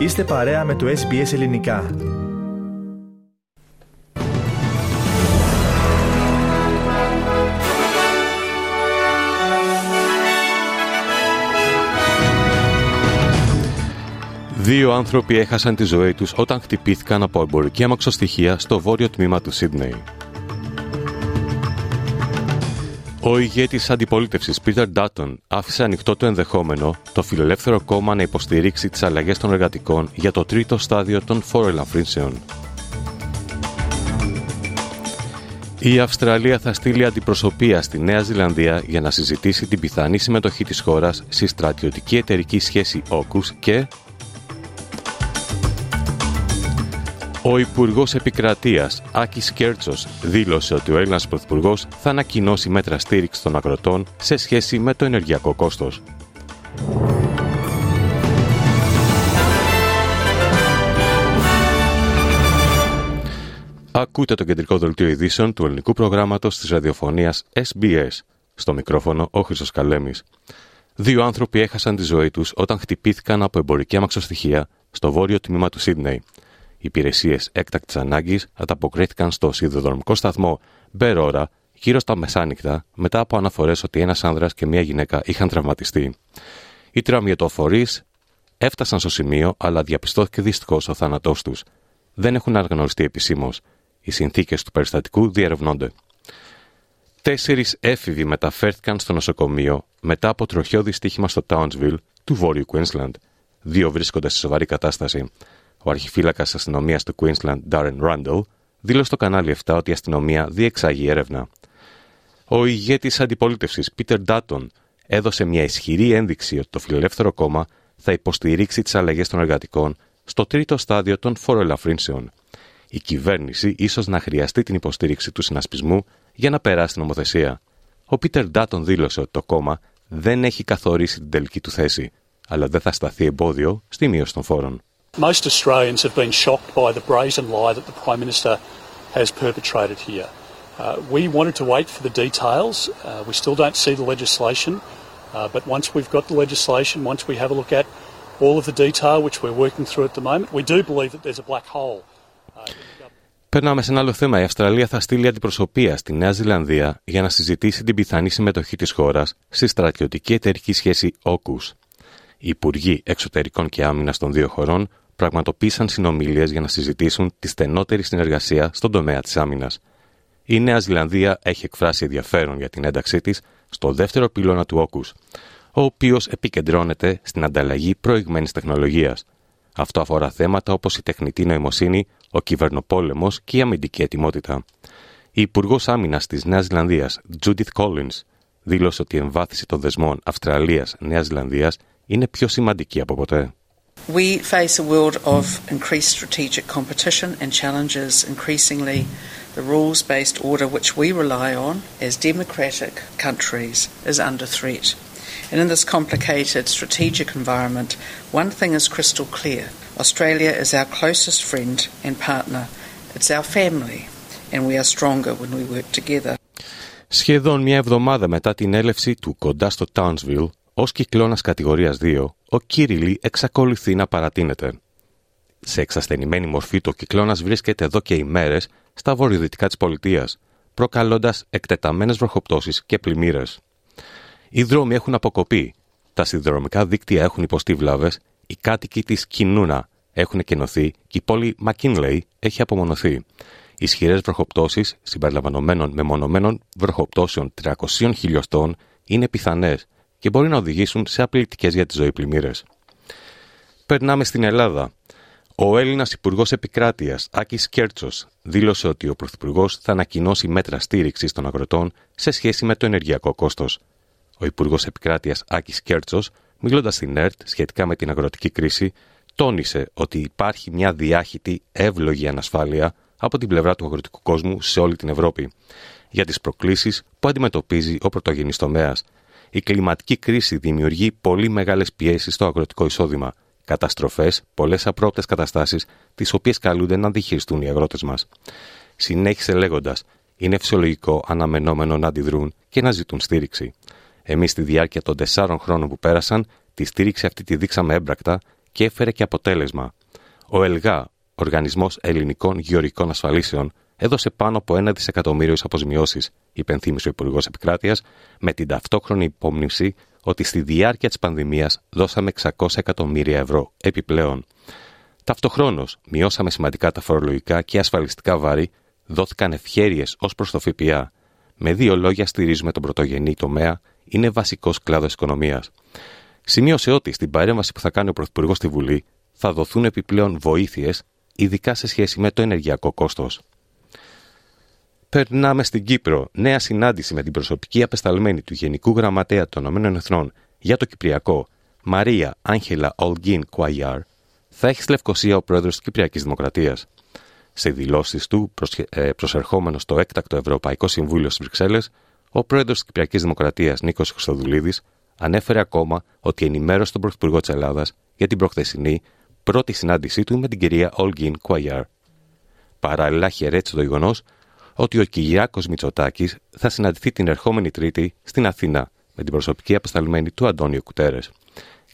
Είστε παρέα με το SBS Ελληνικά. Δύο άνθρωποι έχασαν τη ζωή τους όταν χτυπήθηκαν από εμπορική αμαξοστοιχεία στο βόρειο τμήμα του Σίδνεϊ. Ο ηγέτης αντιπολίτευσης Πίτερ Ντάτον άφησε ανοιχτό το ενδεχόμενο το φιλελεύθερο κόμμα να υποστηρίξει τις αλλαγές των εργατικών για το τρίτο στάδιο των φοροελαφρύνσεων. Η Αυστραλία θα στείλει αντιπροσωπεία στη Νέα Ζηλανδία για να συζητήσει την πιθανή συμμετοχή της χώρας στη στρατιωτική εταιρική σχέση όκους και Ο Υπουργός Επικρατείας Άκης Κέρτσος δήλωσε ότι ο Έλληνας Πρωθυπουργός θα ανακοινώσει μέτρα στήριξης των αγροτών σε σχέση με το ενεργειακό κόστος. Ακούτε το κεντρικό δελτίο ειδήσεων του ελληνικού προγράμματος της ραδιοφωνίας SBS. Στο μικρόφωνο ο Χρυσό Καλέμης. Δύο άνθρωποι έχασαν τη ζωή τους όταν χτυπήθηκαν από εμπορική αμαξοστοιχεία στο βόρειο τμήμα του Σίδνεϊ. Οι υπηρεσίες έκτακτης ανάγκης ανταποκρίθηκαν στο σιδηροδρομικό σταθμό Μπερόρα γύρω στα μεσάνυχτα μετά από αναφορές ότι ένας άνδρας και μία γυναίκα είχαν τραυματιστεί. Οι τραυματοφορεί έφτασαν στο σημείο, αλλά διαπιστώθηκε δυστυχώς ο θάνατός τους. Δεν έχουν αναγνωριστεί επισήμως. Οι συνθήκες του περιστατικού διερευνώνται. Τέσσερις έφηβοι μεταφέρθηκαν στο νοσοκομείο μετά από τροχιό δυστύχημα στο Townsville του Βόρειου Queensland. Δύο βρίσκονται σε σοβαρή κατάσταση. Ο αρχιφύλακας αστυνομίας του Queensland, Darren Randall, δήλωσε στο κανάλι 7 ότι η αστυνομία διεξάγει έρευνα. Ο ηγέτης αντιπολίτευσης, Peter Dutton, έδωσε μια ισχυρή ένδειξη ότι το φιλελεύθερο κόμμα θα υποστηρίξει τις αλλαγές των εργατικών στο τρίτο στάδιο των φοροελαφρύνσεων. Η κυβέρνηση ίσως να χρειαστεί την υποστήριξη του συνασπισμού για να περάσει την νομοθεσία. Ο Πίτερ Ντάτον δήλωσε ότι το κόμμα δεν έχει καθορίσει την τελική του θέση, αλλά δεν θα σταθεί εμπόδιο στη μείωση των φόρων. Most Australians have been shocked by the brazen lie that the Prime Minister has perpetrated here. Uh, we wanted to wait for the details. Uh, we still don't see the legislation, uh, but once we've got the legislation, once we have a look at all of the detail, which we're working through at the moment, we do believe that there's a black hole. Περνάμε σε ένα άλλο θέμα. Η Αυστραλία θα στείλει αντιπροσωπεία στη Νέα Ζηλανδία για να συζητήσει την πιθανή συμμετοχή τη χώρα στη στρατιωτική εταιρική σχέση OCUS. Οι Υπουργοί Εξωτερικών και Άμυνα των δύο χωρών πραγματοποίησαν συνομιλίες για να συζητήσουν τη στενότερη συνεργασία στον τομέα της άμυνας. Η Νέα Ζηλανδία έχει εκφράσει ενδιαφέρον για την ένταξή της στο δεύτερο πυλώνα του Όκους, ο οποίος επικεντρώνεται στην ανταλλαγή προηγμένης τεχνολογίας. Αυτό αφορά θέματα όπως η τεχνητή νοημοσύνη, ο κυβερνοπόλεμος και η αμυντική ετοιμότητα. Η Υπουργός Άμυνας της Νέας Ζηλανδίας, Judith Collins, δήλωσε ότι η εμβάθυνση των δεσμών Αυστραλία-Νέα Ζηλανδίας είναι πιο σημαντική από ποτέ. We face a world of increased strategic competition and challenges increasingly the rules based order which we rely on as democratic countries is under threat. And in this complicated strategic environment, one thing is crystal clear Australia is our closest friend and partner, it's our family, and we are stronger when we work together. Σχεδόν μια εβδομάδα μετά την έλευση του κοντά στο Townsville, Ω κυκλώνα κατηγορία 2, ο Κύριλι εξακολουθεί να παρατείνεται. Σε εξασθενημένη μορφή, το κυκλώνας βρίσκεται εδώ και ημέρες στα βορειοδυτικά της πολιτείας, προκαλώντας εκτεταμένες βροχοπτώσεις και πλημμύρες. Οι δρόμοι έχουν αποκοπεί, τα σιδηροδρομικά δίκτυα έχουν υποστεί βλάβες, οι κάτοικοι της Κινούνα έχουν κενωθεί και η πόλη Μακίνλεϊ έχει απομονωθεί. Ισχυρές βροχοπτώσεις, συμπεριλαμβανομένων μεμονωμένων βροχοπτώσεων 300 χιλιοστών, είναι πιθανές και μπορεί να οδηγήσουν σε απειλητικές για τη ζωή πλημμύρες. Περνάμε στην Ελλάδα. Ο Έλληνας Υπουργός Επικράτειας, Άκης Κέρτσος, δήλωσε ότι ο Πρωθυπουργός θα ανακοινώσει μέτρα στήριξης των αγροτών σε σχέση με το ενεργειακό κόστος. Ο Υπουργός Επικράτειας, Άκης Κέρτσος, μιλώντας στην ΕΡΤ σχετικά με την αγροτική κρίση, τόνισε ότι υπάρχει μια διάχυτη, εύλογη ανασφάλεια από την πλευρά του αγροτικού κόσμου σε όλη την Ευρώπη για τις προκλήσεις που αντιμετωπίζει ο πρωτογενής τομέας η κλιματική κρίση δημιουργεί πολύ μεγάλες πιέσεις στο αγροτικό εισόδημα, καταστροφές, πολλές απρόπτε καταστάσεις, τις οποίες καλούνται να διχειριστούν οι αγρότες μας. Συνέχισε λέγοντας: Είναι φυσιολογικό αναμενόμενο να αντιδρούν και να ζητούν στήριξη. Εμείς, στη διάρκεια των τεσσάρων χρόνων που πέρασαν, τη στήριξη αυτή τη δείξαμε έμπρακτα και έφερε και αποτέλεσμα. Ο ΕΛΓΑ, Οργανισμός Ελληνικών Γεωργικών Ασφαλίσεων, έδωσε πάνω από ένα δισεκατομμύριο αποζημιώσει, υπενθύμησε ο Υπουργός Επικράτειας, με την ταυτόχρονη υπόμνηση ότι στη διάρκεια της πανδημίας δώσαμε 600 εκατομμύρια ευρώ επιπλέον. Ταυτοχρόνως, μειώσαμε σημαντικά τα φορολογικά και ασφαλιστικά βάρη, δόθηκαν ευχέρειες ως προς το ΦΠΑ. Με δύο λόγια, στηρίζουμε τον πρωτογενή τομέα, είναι βασικός κλάδος οικονομίας. Σημείωσε ότι στην παρέμβαση που θα κάνει ο Πρωθυπουργός στη Βουλή θα δοθούν επιπλέον βοήθειες, ειδικά σε σχέση με το ενεργειακό κόστος. Περνάμε στην Κύπρο. Νέα συνάντηση με την προσωπική απεσταλμένη του Γενικού Γραμματέα των ΗΕ για το Κυπριακό, Μαρία Άγχελα Ολγκίν Κουαϊάρ, θα έχεις στη Λευκοσία ο πρόεδρος της Κυπριακής Δημοκρατίας. Σε δηλώσεις του, ε, προσερχόμενος στο έκτακτο Ευρωπαϊκό Συμβούλιο στις Βρυξέλλες, ο πρόεδρος της Κυπριακής Δημοκρατίας Νίκος Χρυστοδουλίδης ανέφερε ακόμα ότι ενημέρωσε τον Πρωθυπουργό της Ελλάδας για την προχθεσινή πρώτη συνάντησή του με την κυρία Ολγκίν Κουαϊάρ. Παράλληλα, χαιρέτησε το γεγονός ότι ο Κυριάκος Μητσοτάκης θα συναντηθεί την ερχόμενη Τρίτη στην Αθήνα με την προσωπική απεσταλμένη του Αντώνιο Κουτέρες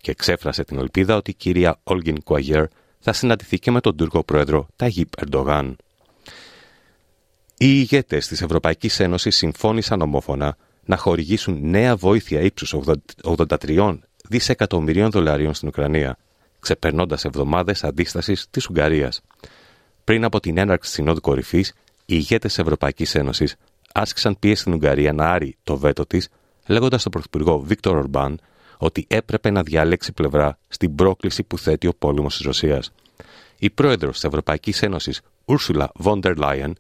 και εξέφρασε την ελπίδα ότι η κυρία Όλγιν Κουαγιέρ θα συναντηθεί και με τον Τούρκο πρόεδρο Ταγίπ Ερντογάν. Οι ηγέτες της Ευρωπαϊκής Ένωσης συμφώνησαν ομόφωνα να χορηγήσουν νέα βοήθεια ύψους 83 δισεκατομμυρίων δολαρίων στην Ουκρανία, ξεπερνώντας εβδομάδες αντίστασης της Ουγγαρίας. Πριν από την έναρξη της Συνόδου Κορυφής, οι ηγέτες της Ευρωπαϊκής Ένωσης άσκησαν πίεση στην Ουγγαρία να άρει το βέτο της, λέγοντας στον Πρωθυπουργό Βίκτορ Ορμπάν ότι έπρεπε να διαλέξει πλευρά στην πρόκληση που θέτει ο πόλεμος της Ρωσίας. Η πρόεδρος της Ευρωπαϊκής Ένωσης, Ursula von der Leyen,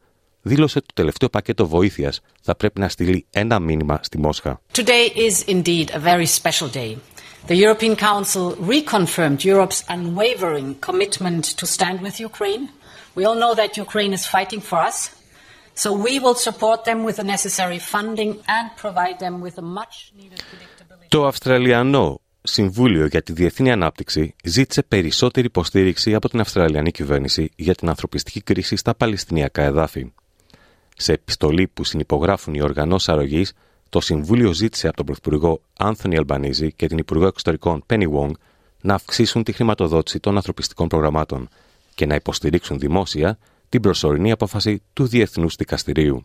δήλωσε ότι το τελευταίο πακέτο βοήθειας θα πρέπει να στείλει ένα μήνυμα στη Μόσχα. Today is indeed a very special day. The European Council reconfirmed Europe's unwavering commitment to stand with Ukraine. We all know that Ukraine is fighting for us. So we will support them with the necessary funding and provide them with a much needed predictability. Το Αυστραλιανό Συμβούλιο για τη Διεθνή Ανάπτυξη ζήτησε περισσότερη υποστήριξη από την Αυστραλιανή κυβέρνηση για την ανθρωπιστική κρίση στα Παλαιστινιακά εδάφη. Σε επιστολή που συνυπογράφουν οι οργανώσεις αρρωγής, το Συμβούλιο ζήτησε από τον Πρωθυπουργό Άνθονι Αλμπανίζη και την Υπουργό Εξωτερικών Πένι Wong να αυξήσουν τη χρηματοδότηση των ανθρωπιστικών προγραμμάτων και να υποστηρίξουν δημόσια την προσωρινή απόφαση του Διεθνούς Δικαστηρίου.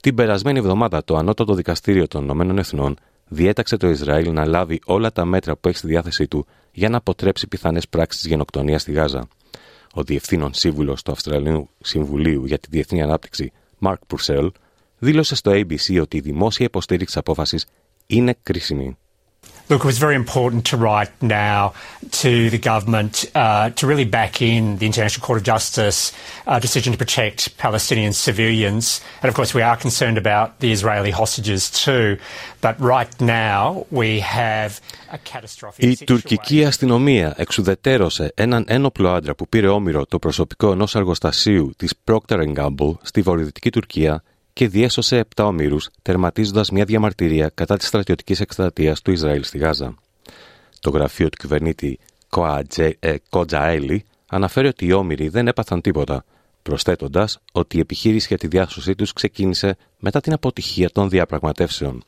Την περασμένη εβδομάδα, το Ανώτατο Δικαστήριο των Ηνωμένων Εθνών διέταξε το Ισραήλ να λάβει όλα τα μέτρα που έχει στη διάθεσή του για να αποτρέψει πιθανές πράξεις γενοκτονίας στη Γάζα. Ο διευθύνων σύμβουλος του Αυστραλίου Συμβουλίου για τη Διεθνή Ανάπτυξη, Mark Purcell, δήλωσε στο ABC ότι η δημόσια υποστήριξη απόφασης είναι κρίσιμη. Look, it was very important to write now to the government uh, to really back in the International Court of Justice uh, decision to protect Palestinian civilians. And of course, we are concerned about the Israeli hostages too. But right now, we have a catastrophic Η situation. τουρκική αστυνομία εξουδετέρωσε έναν ένοπλο άντρα που πήρε όμοιρο το προσωπικό ενό εργοστασίου τη Procter Gamble στη βορειοδυτική Τουρκία και διέσωσε 7 ομήρους, τερματίζοντας μια διαμαρτυρία κατά της στρατιωτικής εκστρατείας του Ισραήλ στη Γάζα. Το γραφείο του κυβερνήτη Κοτζαέλη αναφέρει ότι οι όμοιροι δεν έπαθαν τίποτα, προσθέτοντας ότι η επιχείρηση για τη διάσωσή τους ξεκίνησε μετά την αποτυχία των διαπραγματεύσεων.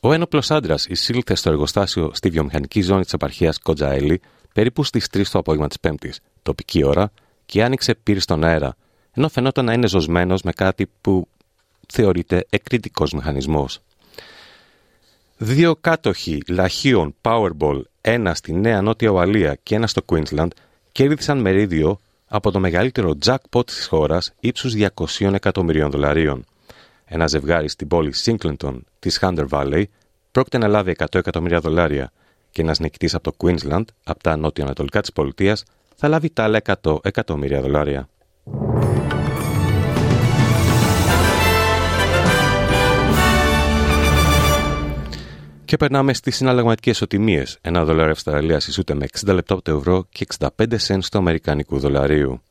Ο ένοπλος άντρας εισήλθε στο εργοστάσιο στη βιομηχανική ζώνη της επαρχίας Κοτζαέλη περίπου στις 3 το απόγευμα της Πέμπτης, τοπική ώρα, και άνοιξε πύρη στον αέρα, ενώ φαινόταν να είναι ζωσμένος με κάτι που θεωρείται εκρητικός μηχανισμός. Δύο κάτοχοι λαχείων Powerball, ένα στη Νέα Νότια Ουαλία και ένα στο Queensland, κέρδισαν μερίδιο από το μεγαλύτερο jackpot της χώρας ύψους 200 εκατομμυρίων δολαρίων. Ένα ζευγάρι στην πόλη Singleton της Hunter Valley πρόκειται να λάβει 100 εκατομμύρια δολάρια και ένας νικητής από το Queensland, από τα νότια-ανατολικά της πολιτείας, θα λάβει τα άλλα 100 εκατομμύρια δολάρια. Και περνάμε στις συναλλαγματικές ισοτιμίε. Ένα δολάριο Αυστραλίας ισούται με 60 λεπτά από το ευρώ και 65 cents του Αμερικανικού δολαρίου.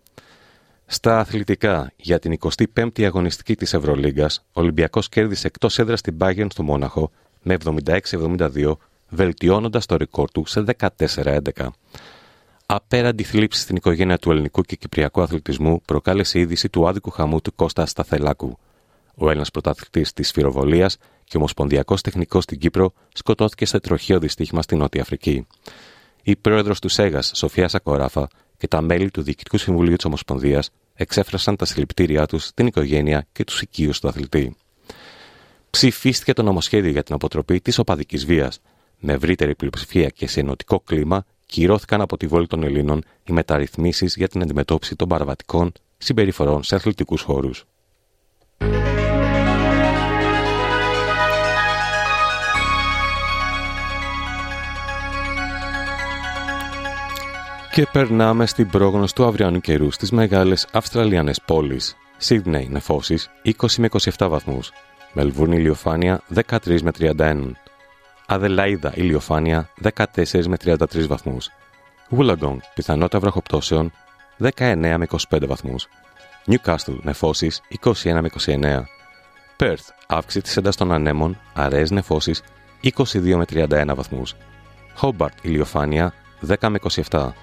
Στα αθλητικά, για την 25η αγωνιστική της Ευρωλίγκας, ο Ολυμπιακός κέρδισε εκτός έδρας στην Bayern στο Μόναχο με 76-72, βελτιώνοντας το ρεκόρ του σε 14-11. Απέραντη θλίψη στην οικογένεια του ελληνικού και κυπριακού αθλητισμού προκάλεσε η είδηση του άδικου χαμού του Κώστα Σταθελάκου. Ο Έλληνας πρωταθλητής της Φυροβολίας και ομοσπονδιακός τεχνικός στην Κύπρο σκοτώθηκε σε τροχαίο δυστύχημα στη Νότια Αφρική. η πρόεδρος του ΣΕΓΑ, Σοφία Σακοράφα, και τα μέλη του Διοικητικού Συμβουλίου της Ομοσπονδίας εξέφρασαν τα συλληπιτήριά τους στην οικογένεια και τους οικείους του αθλητή. Ψηφίστηκε το νομοσχέδιο για την αποτροπή της οπαδικής βίας. Με ευρύτερη πλειοψηφία και σε ενωτικό κλίμα, κυρώθηκαν από τη βόλη των Ελλήνων οι μεταρρυθμίσεις για την αντιμετώπιση των παραβατικών συμπεριφορών σε αθλητικούς χώρους. Και περνάμε στην πρόγνωση του αυριανού καιρού στις μεγάλες Αυστραλιανές πόλεις. Σίδνεϊ νεφώσεις 20 με 27 βαθμούς. Μελβούρνη ηλιοφάνεια 13 με 31. Αδελαίδα ηλιοφάνεια 14 με 33 βαθμούς. Wollongong πιθανότητα βροχοπτώσεων 19 με 25 βαθμούς. Newcastle νεφώσεις 21 με 29. Perth αύξηση της έντασης των ανέμων, αραιές νεφώσεις 22 με 31 βαθμούς. Hobart ηλιοφάνεια 10 με 27.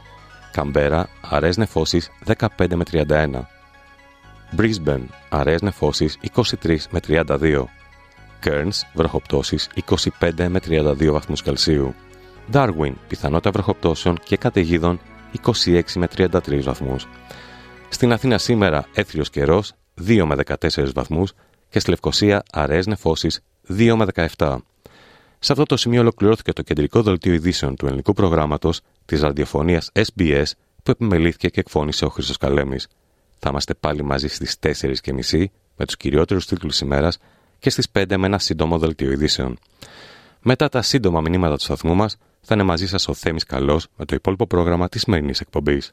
Καμπέρα, αραιές νεφώσεις 15 με 31. Brisbane, αραιές νεφώσεις 23 με 32. Cairns, βροχοπτώσεις 25 με 32 βαθμούς Κελσίου. Darwin, πιθανότητα βροχοπτώσεων και καταιγίδων 26 με 33 βαθμούς. Στην Αθήνα σήμερα έθριος καιρός 2 με 14 βαθμούς και στη Λευκοσία αραιές νεφώσεις 2 με 17. Σε αυτό το σημείο ολοκληρώθηκε το κεντρικό δελτίο ειδήσεων του ελληνικού προγράμματος της ραδιοφωνίας SBS που επιμελήθηκε και εκφώνησε ο Χρυσό Καλέμης. Θα είμαστε πάλι μαζί στις 4.30 με τους κυριότερους τίτλους ημέρας και στις 5 με ένα σύντομο δελτίο ειδήσεων. Μετά τα σύντομα μηνύματα του σταθμού μας, θα είναι μαζί σας ο Θέμης Καλός με το υπόλοιπο πρόγραμμα της σημερινής εκπομπής.